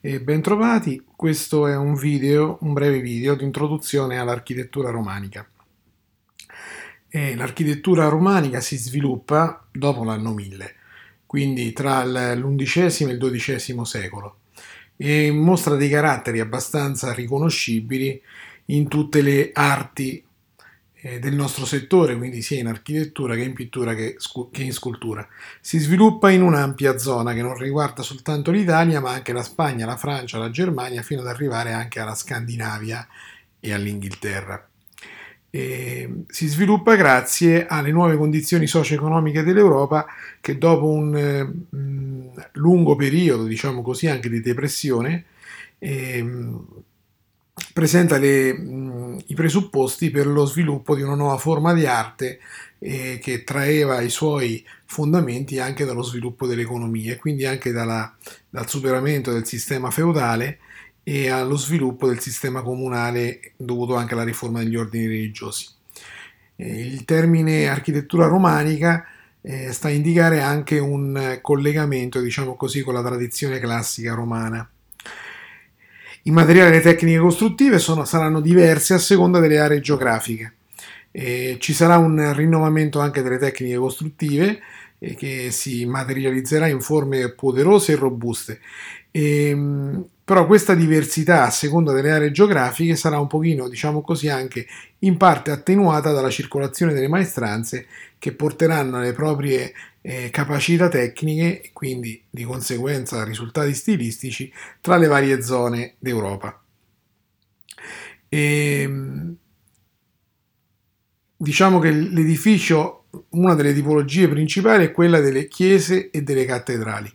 e bentrovati. Questo è un video, un breve video di introduzione all'architettura romanica. E l'architettura romanica si sviluppa dopo l'anno 1000, quindi tra l'undicesimo e il dodicesimo secolo, e mostra dei caratteri abbastanza riconoscibili in tutte le arti eh, del nostro settore, quindi sia in architettura che in pittura che, che in scultura. Si sviluppa in un'ampia zona che non riguarda soltanto l'Italia, ma anche la Spagna, la Francia, la Germania, fino ad arrivare anche alla Scandinavia e all'Inghilterra. E si sviluppa grazie alle nuove condizioni socio-economiche dell'Europa che dopo un eh, lungo periodo, diciamo così, anche di depressione, eh, presenta le, mh, i presupposti per lo sviluppo di una nuova forma di arte eh, che traeva i suoi fondamenti anche dallo sviluppo dell'economia e quindi anche dalla, dal superamento del sistema feudale e allo sviluppo del sistema comunale dovuto anche alla riforma degli ordini religiosi. Eh, il termine architettura romanica eh, sta a indicare anche un collegamento, diciamo così, con la tradizione classica romana. I materiali e le tecniche costruttive sono, saranno diverse a seconda delle aree geografiche. Eh, ci sarà un rinnovamento anche delle tecniche costruttive eh, che si materializzerà in forme poderose e robuste. E, ehm, però questa diversità a seconda delle aree geografiche sarà un pochino, diciamo così, anche in parte attenuata dalla circolazione delle maestranze che porteranno le proprie eh, capacità tecniche e quindi di conseguenza risultati stilistici tra le varie zone d'Europa. E, ehm, diciamo che l'edificio, una delle tipologie principali è quella delle chiese e delle cattedrali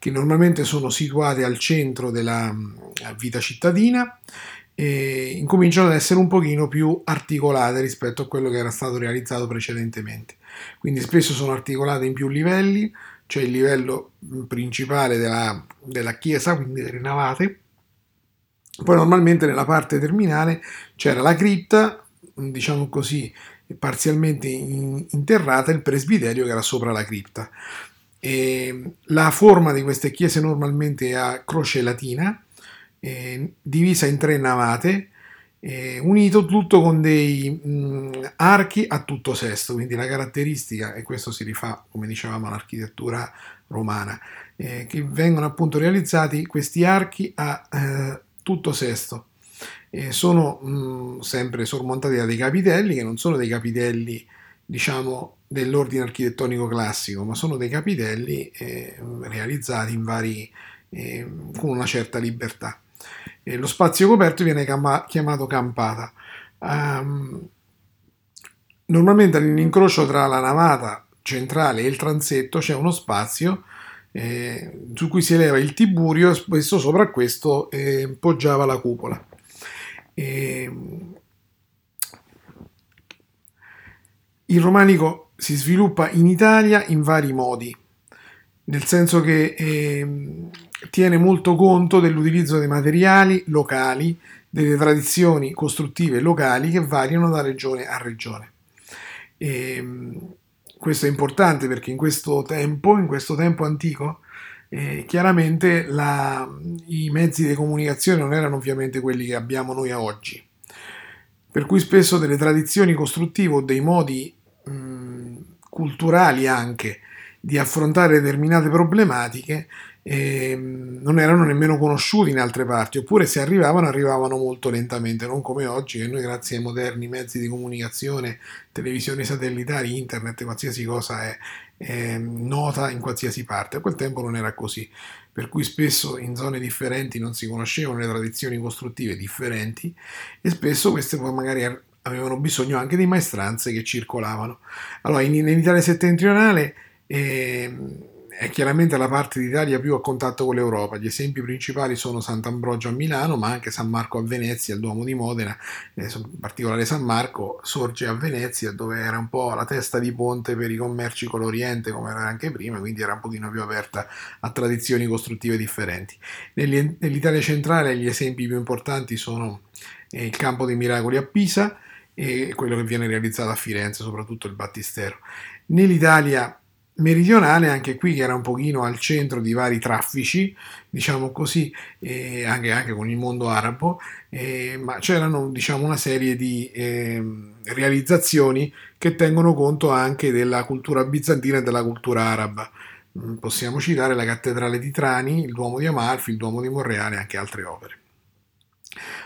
che normalmente sono situate al centro della vita cittadina e incominciano ad essere un pochino più articolate rispetto a quello che era stato realizzato precedentemente. Quindi spesso sono articolate in più livelli, cioè il livello principale della, della chiesa, quindi delle navate, poi normalmente nella parte terminale c'era la cripta, diciamo così, parzialmente interrata, il presbiterio che era sopra la cripta. E la forma di queste chiese normalmente è a croce latina, eh, divisa in tre navate, eh, unito tutto con dei mh, archi a tutto sesto, quindi la caratteristica, e questo si rifà, come dicevamo, all'architettura romana, eh, che vengono appunto realizzati questi archi a eh, tutto sesto. sono mh, sempre sormontati da dei capitelli, che non sono dei capitelli diciamo, dell'ordine architettonico classico, ma sono dei capitelli eh, realizzati in vari, eh, con una certa libertà. E lo spazio coperto viene chiamato campata. Um, normalmente all'incrocio tra la navata centrale e il transetto c'è uno spazio eh, su cui si eleva il tiburio e spesso sopra questo eh, poggiava la cupola. E, Il romanico si sviluppa in Italia in vari modi, nel senso che eh, tiene molto conto dell'utilizzo dei materiali locali, delle tradizioni costruttive locali che variano da regione a regione. E, ehm, questo è importante perché in questo tempo, in questo tempo antico, eh, chiaramente la, i mezzi di comunicazione non erano ovviamente quelli che abbiamo noi oggi, per cui spesso delle tradizioni costruttive o dei modi mh, culturali anche di affrontare determinate problematiche eh, non erano nemmeno conosciuti in altre parti, oppure se arrivavano arrivavano molto lentamente, non come oggi che noi grazie ai moderni mezzi di comunicazione, televisioni satellitari, internet, qualsiasi cosa è, è nota in qualsiasi parte. A quel tempo non era così, per cui spesso in zone differenti non si conoscevano le tradizioni costruttive differenti e spesso queste poi magari avevano bisogno anche di maestranze che circolavano. Allora, in, in Italia settentrionale eh, è chiaramente la parte d'Italia più a contatto con l'Europa. Gli esempi principali sono Sant'Ambrogio a Milano, ma anche San Marco a Venezia, il Duomo di Modena, eh, in particolare San Marco sorge a Venezia, dove era un po' la testa di ponte per i commerci con l'Oriente, come era anche prima, quindi era un pochino più aperta a tradizioni costruttive differenti. Nell'Italia centrale gli esempi più importanti sono eh, il Campo dei Miracoli a Pisa, e quello che viene realizzato a Firenze, soprattutto il Battistero. Nell'Italia meridionale, anche qui che era un pochino al centro di vari traffici, diciamo così, eh, anche, anche, con il mondo arabo, eh, ma c'erano diciamo, una serie di eh, realizzazioni che tengono conto anche della cultura bizantina e della cultura araba. Mm, possiamo citare la cattedrale di Trani, il Duomo di Amalfi, il Duomo di Monreale e anche altre opere.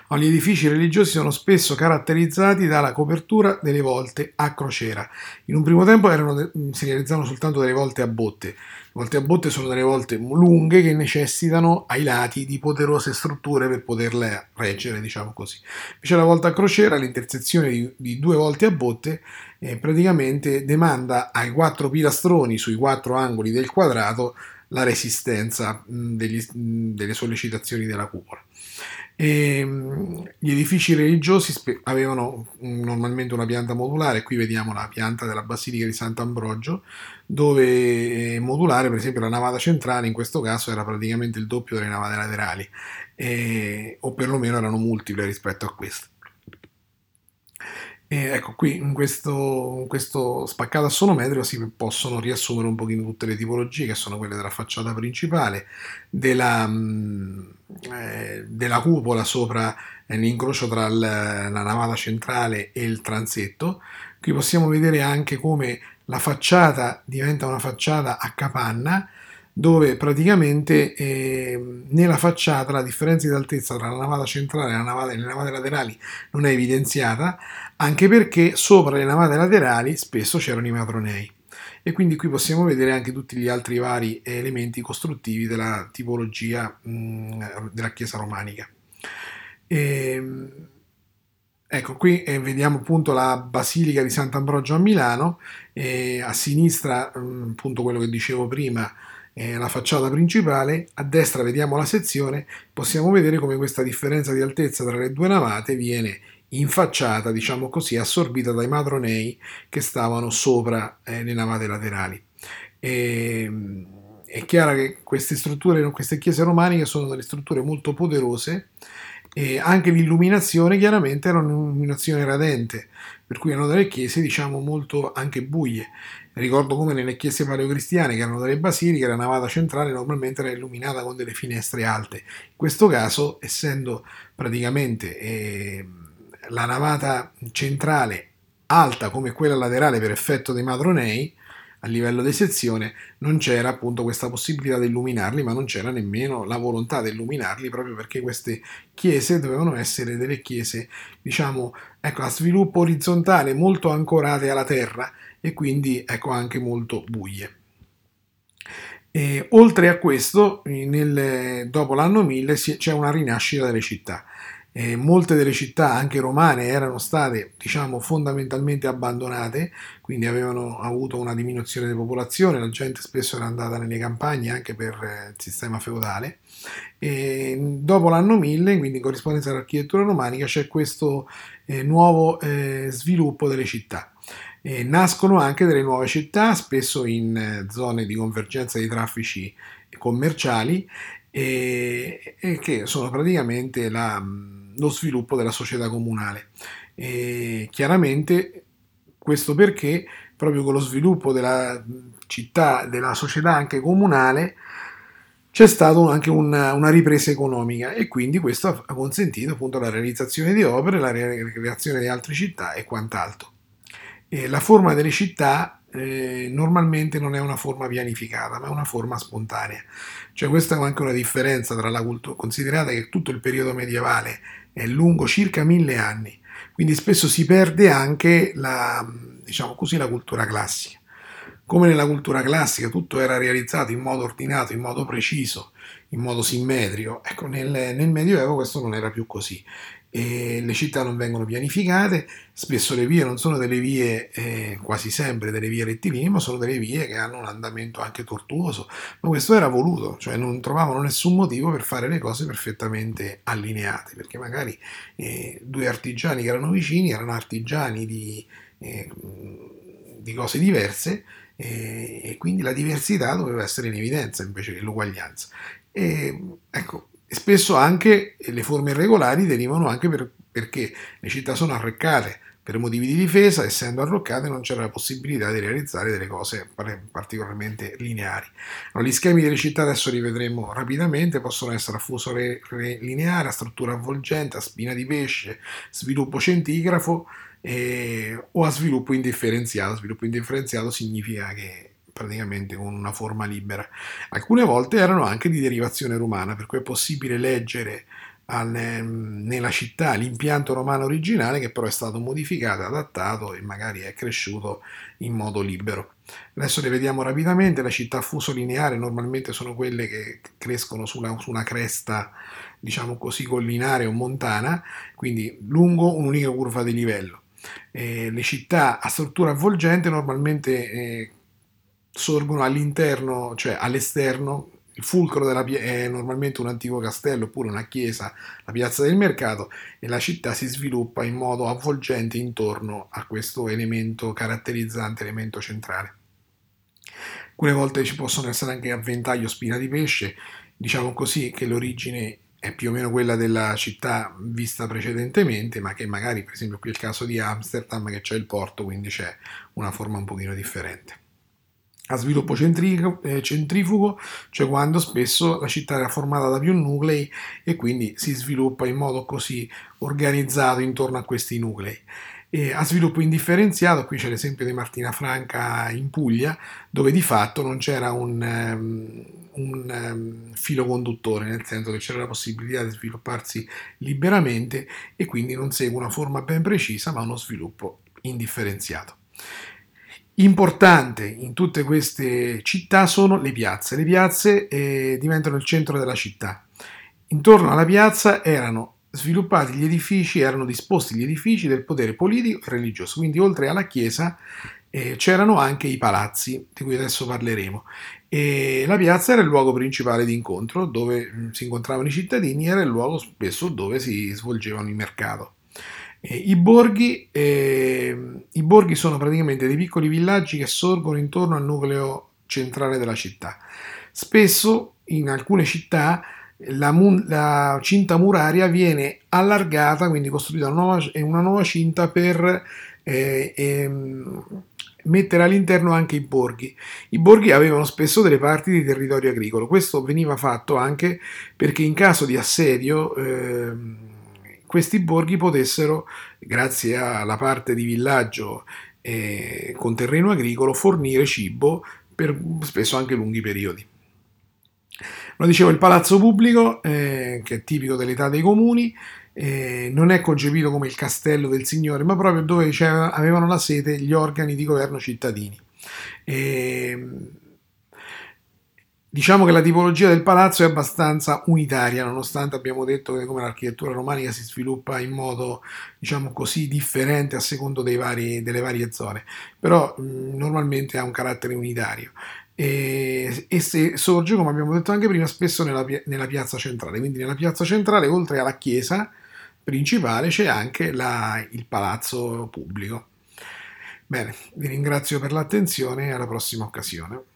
Gli edifici religiosi sono spesso caratterizzati dalla copertura delle volte a crociera. In un primo tempo erano, si realizzavano soltanto delle volte a botte. Le volte a botte sono delle volte lunghe che necessitano ai lati di poderose strutture per poterle reggere, diciamo così. Invece la volta a crociera, l'intersezione di, di due volte a botte, eh, praticamente demanda ai quattro pilastroni sui quattro angoli del quadrato la resistenza mh, degli, mh, delle sollecitazioni della cupola. E, ehm, gli edifici religiosi avevano normalmente una pianta modulare, qui vediamo la pianta della Basilica di Sant'Ambrogio, dove eh, modulare, per esempio, la navata centrale in questo caso era praticamente il doppio delle navate laterali, e, o perlomeno erano multiple rispetto a queste. E ecco, qui in questo, in questo spaccato assonometrico si possono riassumere un pochino tutte le tipologie, che sono quelle della facciata principale, della, mm, eh, della cupola sopra eh, l'incrocio tra il, la navata centrale e il transetto. Qui possiamo vedere anche come la facciata diventa una facciata a capanna, dove praticamente eh, nella facciata la differenza di altezza tra la navata centrale e, navata, le navate laterali non è evidenziata, anche perché sopra le navate laterali spesso c'erano i matronei. E quindi qui possiamo vedere anche tutti gli altri vari elementi costruttivi della tipologia mh, mm, della chiesa romanica. E, ehm, Ecco, qui eh, vediamo appunto la Basilica di Sant'Ambrogio a Milano, e a sinistra mh, mm, appunto quello che dicevo prima, eh, la facciata principale, a destra vediamo la sezione, possiamo vedere come questa differenza di altezza tra le due navate viene infacciata, diciamo così, assorbita dai madronei che stavano sopra eh, le navate laterali. E, ehm, è chiaro che queste strutture, queste chiese romaniche sono delle strutture molto poderose e anche l'illuminazione chiaramente era un'illuminazione radente, per cui erano delle chiese diciamo molto anche buie. Ricordo come nelle chiese paleocristiane, che erano delle basiliche, la navata centrale normalmente era illuminata con delle finestre alte. In questo caso, essendo praticamente eh, la navata centrale alta come quella laterale per effetto dei madronei, a livello di sezione non c'era appunto questa possibilità di illuminarli, ma non c'era nemmeno la volontà di illuminarli proprio perché queste chiese dovevano essere delle chiese, diciamo, ecco, a sviluppo orizzontale molto ancorate alla terra e quindi ecco anche molto buie. E, oltre a questo, nel, dopo l'anno 1000 c'è una rinascita delle città. Eh, molte delle città, anche romane, erano state diciamo, fondamentalmente abbandonate, quindi avevano avuto una diminuzione di popolazione, la gente spesso era andata nelle campagne anche per eh, il sistema feudale. E dopo l'anno 1000, quindi in corrispondenza all'architettura romanica, c'è questo eh, nuovo eh, sviluppo delle città. E nascono anche delle nuove città, spesso in eh, zone di convergenza di traffici commerciali, e, e che sono praticamente la, lo sviluppo della società comunale. E chiaramente questo perché proprio con lo sviluppo della città, della società anche comunale, c'è stata anche una, una, ripresa economica e quindi questo ha consentito appunto la realizzazione di opere, la creazione di altre città e quant'altro. E la forma delle città eh, normalmente non è una forma pianificata, ma è una forma spontanea. Cioè questa è anche una differenza tra la cultura, considerate che tutto il periodo medievale è lungo circa mille anni, quindi spesso si perde anche la, diciamo così, la cultura classica. Come nella cultura classica tutto era realizzato in modo ordinato, in modo preciso, in modo simmetrico, ecco nel, nel Medioevo questo non era più così e le città non vengono pianificate, spesso le vie non sono delle vie, eh, quasi sempre delle vie rettilinee, ma sono delle vie che hanno un andamento anche tortuoso, ma questo era voluto, cioè non trovavano nessun motivo per fare le cose perfettamente allineate, perché magari eh, due artigiani che erano vicini erano artigiani di, eh, di cose diverse eh, e quindi la diversità doveva essere in evidenza invece che l'uguaglianza. E, ecco, spesso anche le forme irregolari derivano anche per, perché le città sono arreccate, Per motivi di difesa, essendo arroccate, non c'era la possibilità di realizzare delle cose particolarmente lineari. Allora, gli schemi delle città adesso li vedremo rapidamente, possono essere a fuso lineare, a struttura avvolgente, a spina di pesce, sviluppo centigrafo eh, o a sviluppo indifferenziato. Sviluppo indifferenziato significa che praticamente con una forma libera. Alcune volte erano anche di derivazione romana, per cui è possibile leggere al, nella città l'impianto romano originale che però è stato modificato, adattato e magari è cresciuto in modo libero. Adesso le vediamo rapidamente, le città fuso lineare normalmente sono quelle che crescono su una, su una cresta, diciamo così, collinare o montana, quindi lungo un'unica curva di livello. Eh, le città a struttura avvolgente normalmente eh, sorgono all'interno, cioè all'esterno, il fulcro della, è normalmente un antico castello oppure una chiesa, la piazza del mercato, e la città si sviluppa in modo avvolgente intorno a questo elemento caratterizzante, elemento centrale. Alcune volte ci possono essere anche avventaglio spina di pesce, diciamo così che l'origine è più o meno quella della città vista precedentemente, ma che magari, per esempio, qui è il caso di Amsterdam, che c'è il porto, quindi c'è una forma un pochino differente a sviluppo eh, centrifugo, cioè quando spesso la città era formata da più nuclei e quindi si sviluppa in modo così organizzato intorno a questi nuclei. E a sviluppo indifferenziato, qui c'è l'esempio di Martina Franca in Puglia, dove di fatto non c'era un, um, un um, filo conduttore, nel senso che c'era la possibilità di svilupparsi liberamente e quindi non segue una forma ben precisa, ma uno sviluppo indifferenziato. Importante in tutte queste città sono le piazze. Le piazze eh, diventano il centro della città. Intorno alla piazza erano sviluppati gli edifici, erano disposti gli edifici del potere politico e religioso. Quindi oltre alla chiesa eh, c'erano anche i palazzi, di cui adesso parleremo. E la piazza era il luogo principale di incontro dove mm, si incontravano i cittadini, era il luogo spesso dove si svolgevano il mercato. I borghi, eh, I borghi sono praticamente dei piccoli villaggi che sorgono intorno al nucleo centrale della città. Spesso in alcune città la, la, cinta muraria viene allargata, quindi costruita una nuova, una nuova cinta per eh, ehm, mettere all'interno anche i borghi. I borghi avevano spesso delle parti di territorio agricolo, questo veniva fatto anche perché in caso di assedio eh, questi borghi potessero, grazie alla parte di villaggio eh, con terreno agricolo, fornire cibo per spesso anche lunghi periodi. Lo dicevo, il palazzo pubblico, eh, che è tipico dell'età dei comuni, eh, non è concepito come il castello del signore, ma proprio dove avevano la sede gli organi di governo cittadini. E, Diciamo che la tipologia del palazzo è abbastanza unitaria, nonostante abbiamo detto che come l'architettura romanica si sviluppa in modo, diciamo così, differente a secondo vari, delle varie zone, però mh, normalmente ha un carattere unitario. E, e se sorge, come abbiamo detto anche prima, spesso nella, nella, piazza centrale. Quindi nella piazza centrale, oltre alla chiesa principale, c'è anche la, il palazzo pubblico. Bene, vi ringrazio per l'attenzione e alla prossima occasione.